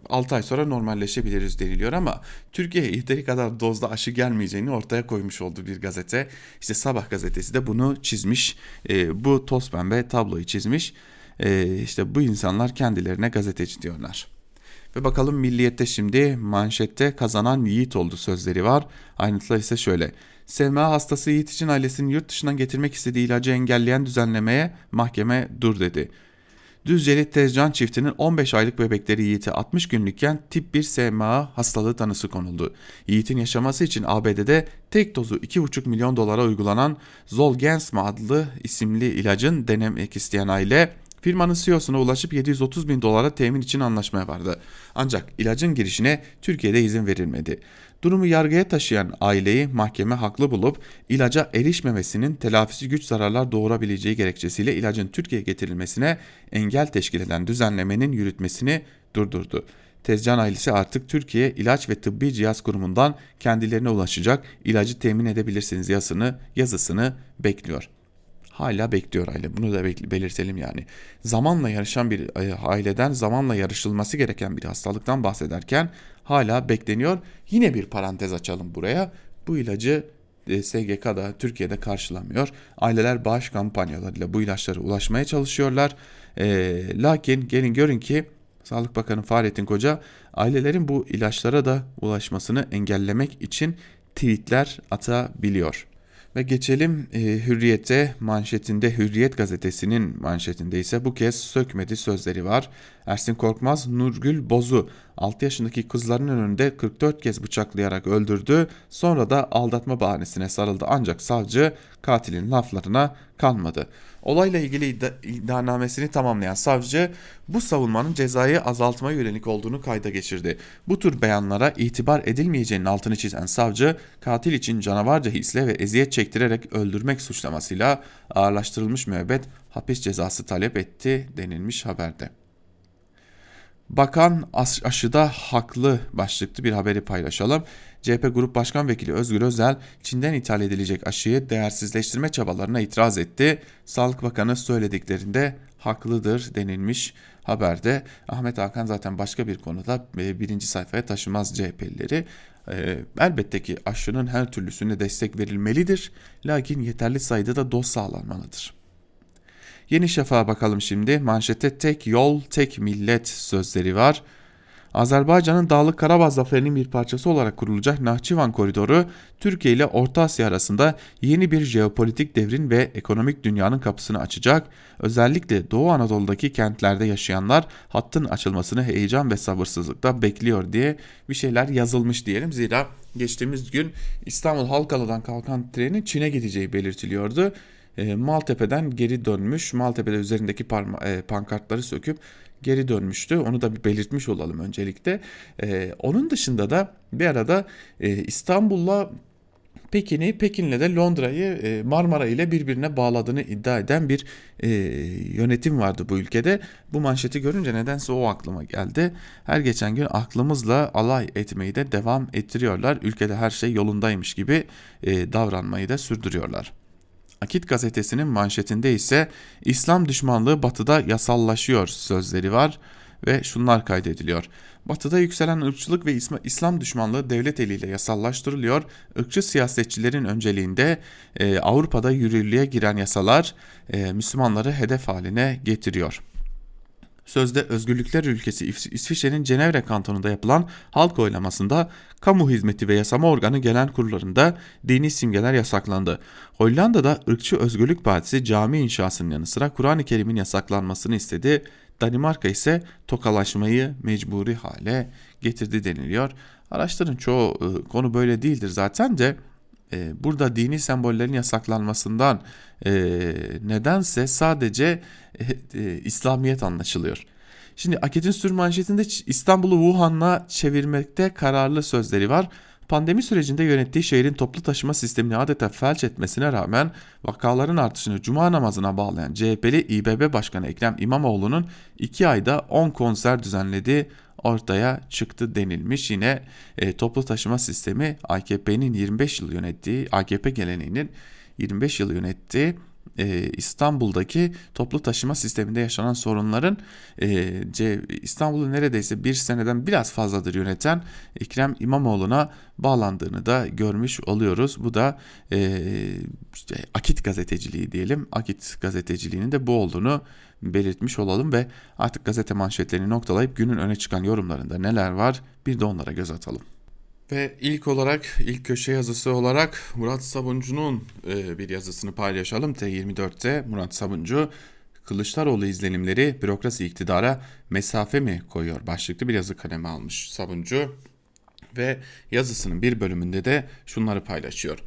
6 ay sonra normalleşebiliriz deniliyor ama Türkiye'ye yeteri kadar dozda aşı gelmeyeceğini ortaya koymuş oldu bir gazete. İşte Sabah gazetesi de bunu çizmiş. Bu toz pembe tabloyu çizmiş. İşte bu insanlar kendilerine gazeteci diyorlar. Ve bakalım Milliyet'te şimdi manşette kazanan Yiğit oldu sözleri var. Ayrıntılar ise şöyle. SMA hastası Yiğit için ailesinin yurt dışından getirmek istediği ilacı engelleyen düzenlemeye mahkeme dur dedi. Düzceli Tezcan çiftinin 15 aylık bebekleri Yiğit'e 60 günlükken tip 1 SMA hastalığı tanısı konuldu. Yiğit'in yaşaması için ABD'de tek dozu 2,5 milyon dolara uygulanan Zolgensma adlı isimli ilacın denemek isteyen aile firmanın CEO'suna ulaşıp 730 bin dolara temin için anlaşmaya vardı. Ancak ilacın girişine Türkiye'de izin verilmedi. Durumu yargıya taşıyan aileyi mahkeme haklı bulup ilaca erişmemesinin telafisi güç zararlar doğurabileceği gerekçesiyle ilacın Türkiye'ye getirilmesine engel teşkil eden düzenlemenin yürütmesini durdurdu. Tezcan ailesi artık Türkiye İlaç ve Tıbbi Cihaz Kurumu'ndan kendilerine ulaşacak ilacı temin edebilirsiniz yazısını, yazısını bekliyor hala bekliyor aile. Bunu da belirtelim yani. Zamanla yarışan bir e, aileden zamanla yarışılması gereken bir hastalıktan bahsederken hala bekleniyor. Yine bir parantez açalım buraya. Bu ilacı e, SGK'da Türkiye'de karşılamıyor. Aileler bağış kampanyalarıyla bu ilaçlara ulaşmaya çalışıyorlar. E, lakin gelin görün ki Sağlık Bakanı Fahrettin Koca ailelerin bu ilaçlara da ulaşmasını engellemek için tweetler atabiliyor. Ve geçelim e, Hürriyet'e manşetinde Hürriyet gazetesinin manşetinde ise bu kez sökmedi sözleri var. Ersin Korkmaz Nurgül Boz'u 6 yaşındaki kızlarının önünde 44 kez bıçaklayarak öldürdü. Sonra da aldatma bahanesine sarıldı ancak savcı katilin laflarına kanmadı. Olayla ilgili iddia, iddianamesini tamamlayan savcı bu savunmanın cezayı azaltmaya yönelik olduğunu kayda geçirdi. Bu tür beyanlara itibar edilmeyeceğinin altını çizen savcı katil için canavarca hisle ve eziyet çektirerek öldürmek suçlamasıyla ağırlaştırılmış müebbet hapis cezası talep etti denilmiş haberde. Bakan aşıda haklı başlıklı bir haberi paylaşalım. CHP Grup Başkan Vekili Özgür Özel, Çin'den ithal edilecek aşıyı değersizleştirme çabalarına itiraz etti. Sağlık Bakanı söylediklerinde haklıdır denilmiş haberde. Ahmet Hakan zaten başka bir konuda e, birinci sayfaya taşımaz CHP'lileri. E, elbette ki aşının her türlüsüne destek verilmelidir. Lakin yeterli sayıda da doz sağlanmalıdır. Yeni Şafak'a bakalım şimdi. Manşette tek yol, tek millet sözleri var. Azerbaycan'ın Dağlık Karabağ zaferinin bir parçası olarak kurulacak Nahçıvan koridoru Türkiye ile Orta Asya arasında yeni bir jeopolitik devrin ve ekonomik dünyanın kapısını açacak. Özellikle Doğu Anadolu'daki kentlerde yaşayanlar hattın açılmasını heyecan ve sabırsızlıkla bekliyor diye bir şeyler yazılmış diyelim. Zira geçtiğimiz gün İstanbul Halkalı'dan kalkan trenin Çin'e gideceği belirtiliyordu e, Maltepe'den geri dönmüş. Maltepe'de üzerindeki parma, e, pankartları söküp geri dönmüştü. Onu da bir belirtmiş olalım öncelikle. E, onun dışında da bir arada e, İstanbul'la Pekin'i, Pekin'le de Londra'yı e, Marmara ile birbirine bağladığını iddia eden bir e, yönetim vardı bu ülkede. Bu manşeti görünce nedense o aklıma geldi. Her geçen gün aklımızla alay etmeyi de devam ettiriyorlar. Ülkede her şey yolundaymış gibi e, davranmayı da sürdürüyorlar. Akit gazetesinin manşetinde ise İslam düşmanlığı batıda yasallaşıyor sözleri var ve şunlar kaydediliyor. Batıda yükselen ırkçılık ve İslam düşmanlığı devlet eliyle yasallaştırılıyor. Irkçı siyasetçilerin önceliğinde e, Avrupa'da yürürlüğe giren yasalar e, Müslümanları hedef haline getiriyor. Sözde Özgürlükler Ülkesi İsviçre'nin Cenevre kantonunda yapılan halk oylamasında kamu hizmeti ve yasama organı gelen kurullarında dini simgeler yasaklandı. Hollanda'da ırkçı Özgürlük Partisi cami inşasının yanı sıra Kur'an-ı Kerim'in yasaklanmasını istedi. Danimarka ise tokalaşmayı mecburi hale getirdi deniliyor. Araçların çoğu e, konu böyle değildir zaten de e, burada dini sembollerin yasaklanmasından e, nedense sadece e, e, İslamiyet anlaşılıyor. Şimdi Akit'in sür manşetinde İstanbul'u Wuhan'la çevirmekte kararlı sözleri var. Pandemi sürecinde yönettiği şehrin toplu taşıma sistemini adeta felç etmesine rağmen vakaların artışını cuma namazına bağlayan CHP'li İBB Başkanı Ekrem İmamoğlu'nun 2 ayda 10 konser düzenlediği ortaya çıktı denilmiş. Yine e, toplu taşıma sistemi AKP'nin 25 yıl yönettiği, AKP geleneğinin 25 yıl yönettiği e, İstanbul'daki toplu taşıma sisteminde yaşanan sorunların e, İstanbul'u neredeyse bir seneden biraz fazladır yöneten Ekrem İmamoğlu'na bağlandığını da görmüş oluyoruz. Bu da e, işte Akit gazeteciliği diyelim. Akit gazeteciliğinin de bu olduğunu belirtmiş olalım ve artık gazete manşetlerini noktalayıp günün öne çıkan yorumlarında neler var bir de onlara göz atalım. Ve ilk olarak ilk köşe yazısı olarak Murat Sabuncu'nun e, bir yazısını paylaşalım. T24'te Murat Sabuncu Kılıçdaroğlu izlenimleri bürokrasi iktidara mesafe mi koyuyor başlıklı bir yazı kaleme almış Sabuncu ve yazısının bir bölümünde de şunları paylaşıyor.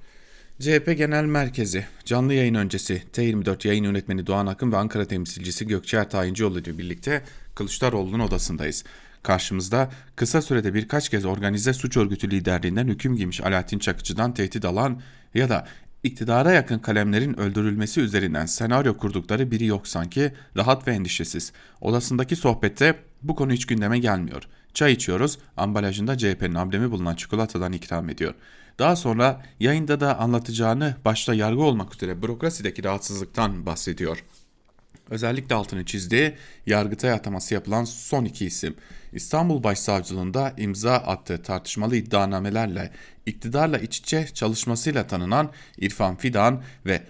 CHP Genel Merkezi canlı yayın öncesi T24 yayın yönetmeni Doğan Akın ve Ankara temsilcisi Gökçe Ertayincioğlu ile birlikte Kılıçdaroğlu'nun odasındayız. Karşımızda kısa sürede birkaç kez organize suç örgütü liderliğinden hüküm giymiş Alaaddin Çakıcı'dan tehdit alan ya da iktidara yakın kalemlerin öldürülmesi üzerinden senaryo kurdukları biri yok sanki rahat ve endişesiz. Odasındaki sohbette bu konu hiç gündeme gelmiyor. Çay içiyoruz, ambalajında CHP'nin amblemi bulunan çikolatadan ikram ediyor. Daha sonra yayında da anlatacağını başta yargı olmak üzere bürokrasideki rahatsızlıktan bahsediyor. Özellikle altını çizdiği Yargıtay ataması yapılan son iki isim. İstanbul Başsavcılığında imza attığı tartışmalı iddianamelerle iktidarla iç içe çalışmasıyla tanınan İrfan Fidan ve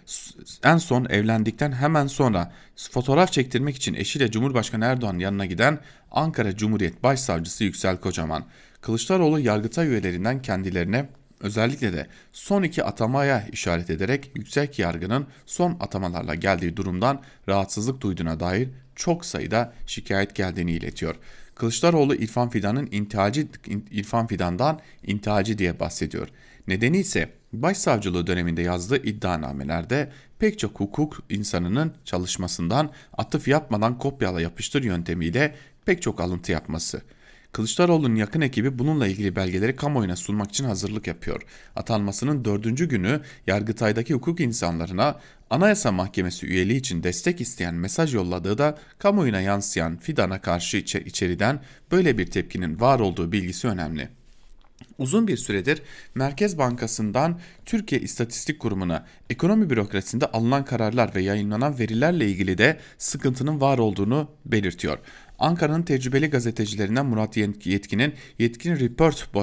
en son evlendikten hemen sonra fotoğraf çektirmek için eşiyle Cumhurbaşkanı Erdoğan yanına giden Ankara Cumhuriyet Başsavcısı Yüksel Kocaman. Kılıçdaroğlu Yargıtay üyelerinden kendilerine özellikle de son iki atamaya işaret ederek yüksek yargının son atamalarla geldiği durumdan rahatsızlık duyduğuna dair çok sayıda şikayet geldiğini iletiyor. Kılıçdaroğlu İrfan Fidan'ın intihalci İrfan Fidan'dan intihalci diye bahsediyor. Nedeni ise başsavcılığı döneminde yazdığı iddianamelerde pek çok hukuk insanının çalışmasından atıf yapmadan kopyala yapıştır yöntemiyle pek çok alıntı yapması. Kılıçdaroğlu'nun yakın ekibi bununla ilgili belgeleri kamuoyuna sunmak için hazırlık yapıyor. Atanmasının dördüncü günü Yargıtay'daki hukuk insanlarına Anayasa Mahkemesi üyeliği için destek isteyen mesaj yolladığı da kamuoyuna yansıyan Fidan'a karşı içeriden böyle bir tepkinin var olduğu bilgisi önemli. Uzun bir süredir Merkez Bankası'ndan Türkiye İstatistik Kurumu'na ekonomi bürokrasisinde alınan kararlar ve yayınlanan verilerle ilgili de sıkıntının var olduğunu belirtiyor. Ankara'nın tecrübeli gazetecilerinden Murat Yetkin'in Yetkin Report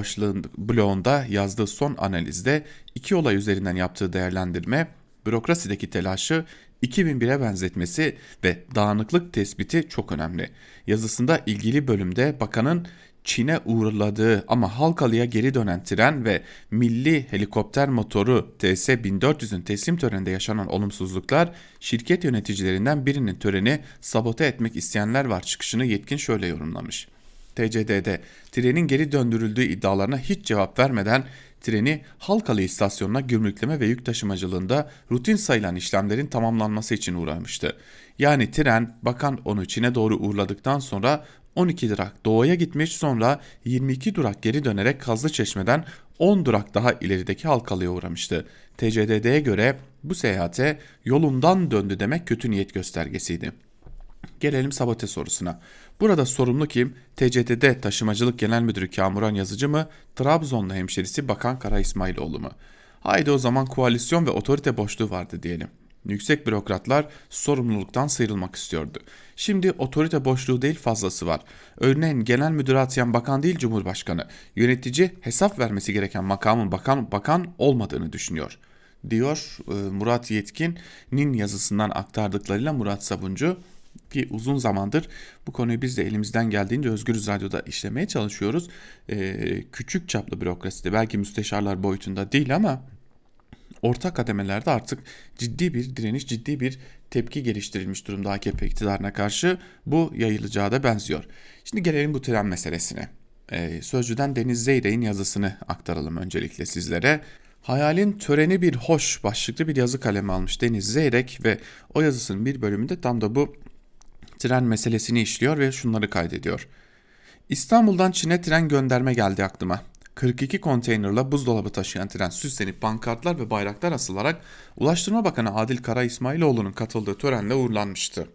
blogunda yazdığı son analizde iki olay üzerinden yaptığı değerlendirme, bürokrasideki telaşı 2001'e benzetmesi ve dağınıklık tespiti çok önemli. Yazısında ilgili bölümde bakanın Çin'e uğurladığı ama Halkalı'ya geri dönen tren ve milli helikopter motoru TS-1400'ün teslim töreninde yaşanan olumsuzluklar şirket yöneticilerinden birinin töreni sabote etmek isteyenler var çıkışını yetkin şöyle yorumlamış. TCD'de trenin geri döndürüldüğü iddialarına hiç cevap vermeden treni Halkalı istasyonuna gümrükleme ve yük taşımacılığında rutin sayılan işlemlerin tamamlanması için uğramıştı. Yani tren bakan onu Çin'e doğru uğurladıktan sonra 12 durak doğuya gitmiş sonra 22 durak geri dönerek Kazlı Çeşme'den 10 durak daha ilerideki Halkalı'ya uğramıştı. TCDD'ye göre bu seyahate yolundan döndü demek kötü niyet göstergesiydi. Gelelim sabote sorusuna. Burada sorumlu kim? TCDD Taşımacılık Genel Müdürü Kamuran Yazıcı mı? Trabzonlu hemşerisi Bakan Kara İsmailoğlu mu? Haydi o zaman koalisyon ve otorite boşluğu vardı diyelim. Yüksek bürokratlar sorumluluktan sıyrılmak istiyordu. Şimdi otorite boşluğu değil fazlası var. Örneğin genel müdür atayan bakan değil cumhurbaşkanı. Yönetici hesap vermesi gereken makamın bakan bakan olmadığını düşünüyor. Diyor e, Murat Yetkin'in yazısından aktardıklarıyla Murat Sabuncu ki uzun zamandır bu konuyu biz de elimizden geldiğince Özgürüz Radyo'da işlemeye çalışıyoruz. Ee, küçük çaplı bürokraside belki müsteşarlar boyutunda değil ama orta kademelerde artık ciddi bir direniş, ciddi bir tepki geliştirilmiş durumda AKP iktidarına karşı bu yayılacağı da benziyor. Şimdi gelelim bu tren meselesine. Ee, Sözcü'den Deniz Zeyrek'in yazısını aktaralım öncelikle sizlere. Hayalin töreni bir hoş başlıklı bir yazı kalemi almış Deniz Zeyrek ve o yazısının bir bölümünde tam da bu tren meselesini işliyor ve şunları kaydediyor. İstanbul'dan Çin'e tren gönderme geldi aklıma. 42 konteynerla buzdolabı taşıyan tren süslenip pankartlar ve bayraklar asılarak Ulaştırma Bakanı Adil Kara İsmailoğlu'nun katıldığı törenle uğurlanmıştı.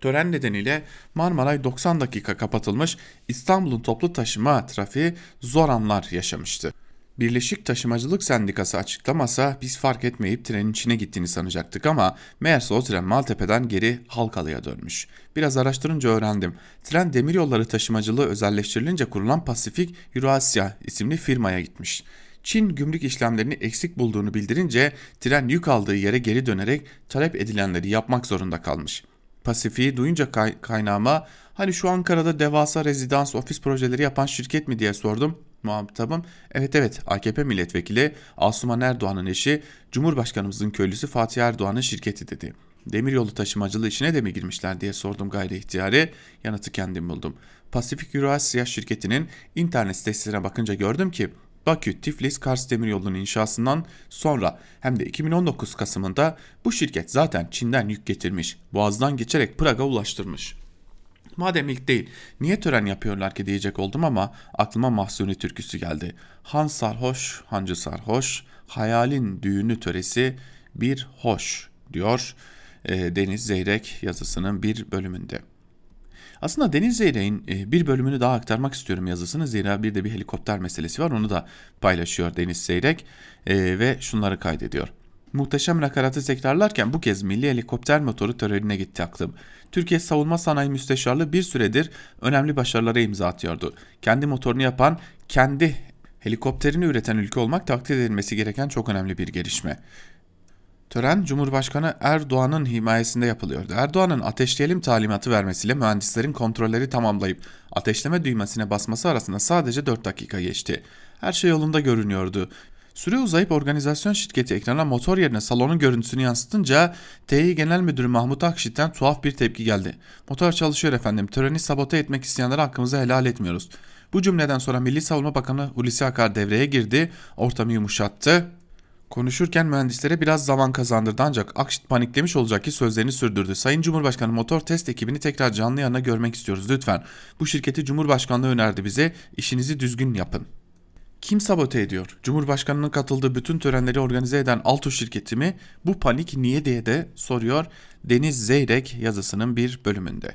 Tören nedeniyle Marmaray 90 dakika kapatılmış, İstanbul'un toplu taşıma trafiği zor anlar yaşamıştı. Birleşik Taşımacılık Sendikası açıklamasa biz fark etmeyip trenin içine gittiğini sanacaktık ama meğerse o tren Maltepe'den geri Halkalı'ya dönmüş. Biraz araştırınca öğrendim. Tren demiryolları taşımacılığı özelleştirilince kurulan Pasifik Eurasya isimli firmaya gitmiş. Çin gümrük işlemlerini eksik bulduğunu bildirince tren yük aldığı yere geri dönerek talep edilenleri yapmak zorunda kalmış. Pasifik'i duyunca kay kaynağıma hani şu Ankara'da devasa rezidans ofis projeleri yapan şirket mi diye sordum muhatabım evet evet AKP milletvekili Asuman Erdoğan'ın eşi Cumhurbaşkanımızın köylüsü Fatih Erdoğan'ın şirketi dedi. Demiryolu taşımacılığı işine de mi girmişler diye sordum gayri ihtiyari yanıtı kendim buldum. Pasifik Eurasya şirketinin internet sitesine bakınca gördüm ki Bakü Tiflis Kars Demiryolu'nun inşasından sonra hem de 2019 Kasım'ında bu şirket zaten Çin'den yük getirmiş, Boğaz'dan geçerek Prag'a ulaştırmış. Madem ilk değil niye tören yapıyorlar ki diyecek oldum ama aklıma Mahsuni türküsü geldi. Han sarhoş, hancı sarhoş, hayalin düğünü töresi bir hoş diyor e, Deniz Zeyrek yazısının bir bölümünde. Aslında Deniz Zeyrek'in e, bir bölümünü daha aktarmak istiyorum yazısını. Zira bir de bir helikopter meselesi var. Onu da paylaşıyor Deniz Zeyrek e, ve şunları kaydediyor. Muhteşem nakaratı tekrarlarken bu kez milli helikopter motoru törenine gitti aklım. Türkiye Savunma Sanayi Müsteşarlığı bir süredir önemli başarılara imza atıyordu. Kendi motorunu yapan, kendi helikopterini üreten ülke olmak takdir edilmesi gereken çok önemli bir gelişme. Tören Cumhurbaşkanı Erdoğan'ın himayesinde yapılıyordu. Erdoğan'ın ateşleyelim talimatı vermesiyle mühendislerin kontrolleri tamamlayıp ateşleme düğmesine basması arasında sadece 4 dakika geçti. Her şey yolunda görünüyordu. Süre uzayıp organizasyon şirketi ekrana motor yerine salonun görüntüsünü yansıtınca Tİ Genel Müdürü Mahmut Akşit'ten tuhaf bir tepki geldi. Motor çalışıyor efendim. Töreni sabote etmek isteyenlere hakkımızı helal etmiyoruz. Bu cümleden sonra Milli Savunma Bakanı Hulusi Akar devreye girdi, ortamı yumuşattı. Konuşurken mühendislere biraz zaman kazandırdı ancak Akşit paniklemiş olacak ki sözlerini sürdürdü. Sayın Cumhurbaşkanı motor test ekibini tekrar canlı yanına görmek istiyoruz lütfen. Bu şirketi Cumhurbaşkanlığı önerdi bize. İşinizi düzgün yapın. Kim sabote ediyor? Cumhurbaşkanının katıldığı bütün törenleri organize eden Alto şirketi mi? Bu panik niye diye de soruyor Deniz Zeyrek yazısının bir bölümünde.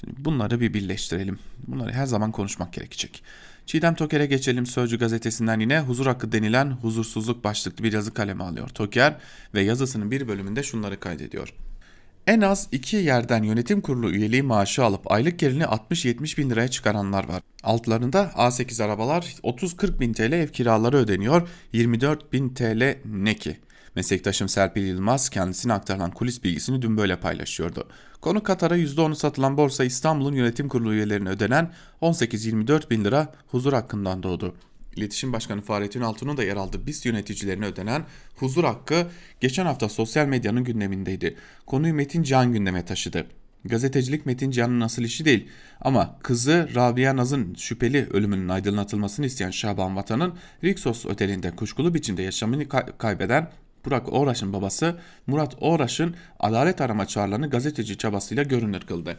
Şimdi bunları bir birleştirelim. Bunları her zaman konuşmak gerekecek. Çiğdem Toker'e geçelim Sözcü gazetesinden yine huzur hakkı denilen huzursuzluk başlıklı bir yazı kaleme alıyor. Toker ve yazısının bir bölümünde şunları kaydediyor. En az iki yerden yönetim kurulu üyeliği maaşı alıp aylık gelini 60-70 bin liraya çıkaranlar var. Altlarında A8 arabalar 30-40 bin TL ev kiraları ödeniyor 24 bin TL ne ki? Meslektaşım Serpil Yılmaz kendisine aktarılan kulis bilgisini dün böyle paylaşıyordu. Konu Katar'a %10'u satılan borsa İstanbul'un yönetim kurulu üyelerine ödenen 18-24 bin lira huzur hakkından doğdu. İletişim Başkanı Fahrettin Altun'un da yer aldığı BIST yöneticilerine ödenen huzur hakkı geçen hafta sosyal medyanın gündemindeydi. Konuyu Metin Can gündeme taşıdı. Gazetecilik Metin Can'ın nasıl işi değil ama kızı Rabia Naz'ın şüpheli ölümünün aydınlatılmasını isteyen Şaban Vatan'ın Rixos otelinde kuşkulu biçimde yaşamını kaybeden Burak Oğraş'ın babası Murat Oğraş'ın adalet arama çağrılarını gazeteci çabasıyla görünür kıldı.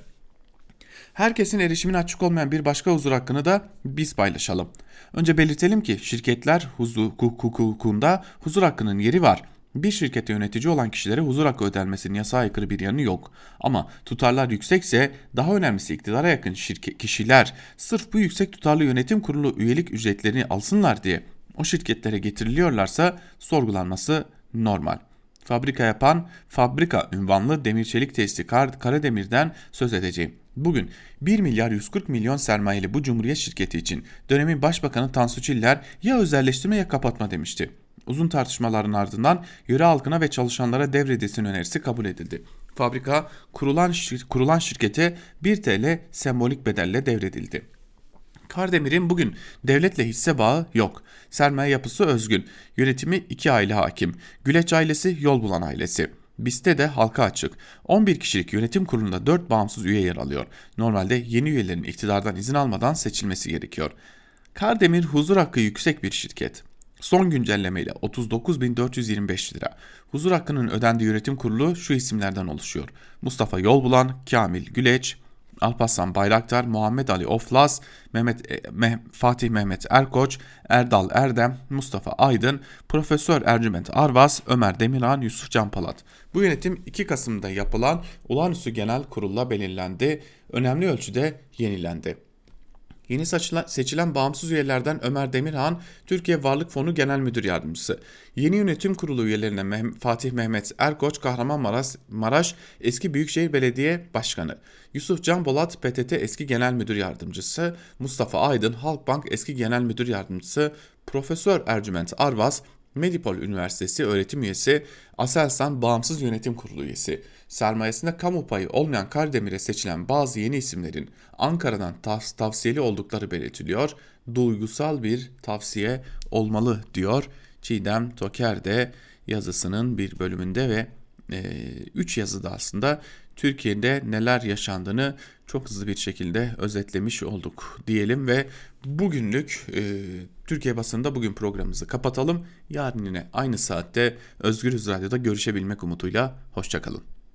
Herkesin erişimine açık olmayan bir başka huzur hakkını da biz paylaşalım. Önce belirtelim ki şirketler hukukunda huzur hakkının yeri var. Bir şirkette yönetici olan kişilere huzur hakkı ödenmesinin yasa aykırı bir yanı yok. Ama tutarlar yüksekse daha önemlisi iktidara yakın şirket, kişiler sırf bu yüksek tutarlı yönetim kurulu üyelik ücretlerini alsınlar diye o şirketlere getiriliyorlarsa sorgulanması normal. Fabrika yapan fabrika ünvanlı demir çelik tesisi Kar Karademir'den söz edeceğim. Bugün 1 milyar 140 milyon sermayeli bu Cumhuriyet şirketi için dönemin Başbakanı Tansu Çiller ya özelleştirme ya kapatma demişti. Uzun tartışmaların ardından yöre halkına ve çalışanlara devredilsin önerisi kabul edildi. Fabrika kurulan, kurulan şirkete 1 TL sembolik bedelle devredildi. Kardemir'in bugün devletle hisse bağı yok. Sermaye yapısı özgün. Yönetimi iki aile hakim. Güleç ailesi yol bulan ailesi. BIST'te de halka açık. 11 kişilik yönetim kurulunda 4 bağımsız üye yer alıyor. Normalde yeni üyelerin iktidardan izin almadan seçilmesi gerekiyor. Kardemir huzur hakkı yüksek bir şirket. Son güncellemeyle 39.425 lira. Huzur hakkının ödendiği yönetim kurulu şu isimlerden oluşuyor. Mustafa Yolbulan, Kamil Güleç, Alparslan Bayraktar, Muhammed Ali Oflaz, Mehmet, e, Meh, Fatih Mehmet Erkoç, Erdal Erdem, Mustafa Aydın, Profesör Ercüment Arvas, Ömer Demirhan, Yusuf Can Palat. Bu yönetim 2 Kasım'da yapılan olağanüstü genel kurulla belirlendi, önemli ölçüde yenilendi. Yeni seçilen bağımsız üyelerden Ömer Demirhan, Türkiye Varlık Fonu Genel Müdür Yardımcısı. Yeni yönetim kurulu üyelerine Fatih Mehmet Erkoç, Kahramanmaraş Maraş Eski Büyükşehir Belediye Başkanı. Yusuf Can Bolat, PTT Eski Genel Müdür Yardımcısı. Mustafa Aydın, Halkbank Eski Genel Müdür Yardımcısı. Profesör Ercüment Arvaz, Medipol Üniversitesi öğretim üyesi, Aselsan Bağımsız Yönetim Kurulu üyesi. Sermayesinde kamu payı olmayan Kardemir'e seçilen bazı yeni isimlerin Ankara'dan tav tavsiyeli oldukları belirtiliyor. Duygusal bir tavsiye olmalı diyor Çiğdem Toker de yazısının bir bölümünde ve 3 e, yazıda aslında Türkiye'de neler yaşandığını çok hızlı bir şekilde özetlemiş olduk diyelim ve bugünlük e, Türkiye basında bugün programımızı kapatalım. Yarın yine aynı saatte Özgür Radyo'da görüşebilmek umutuyla hoşçakalın.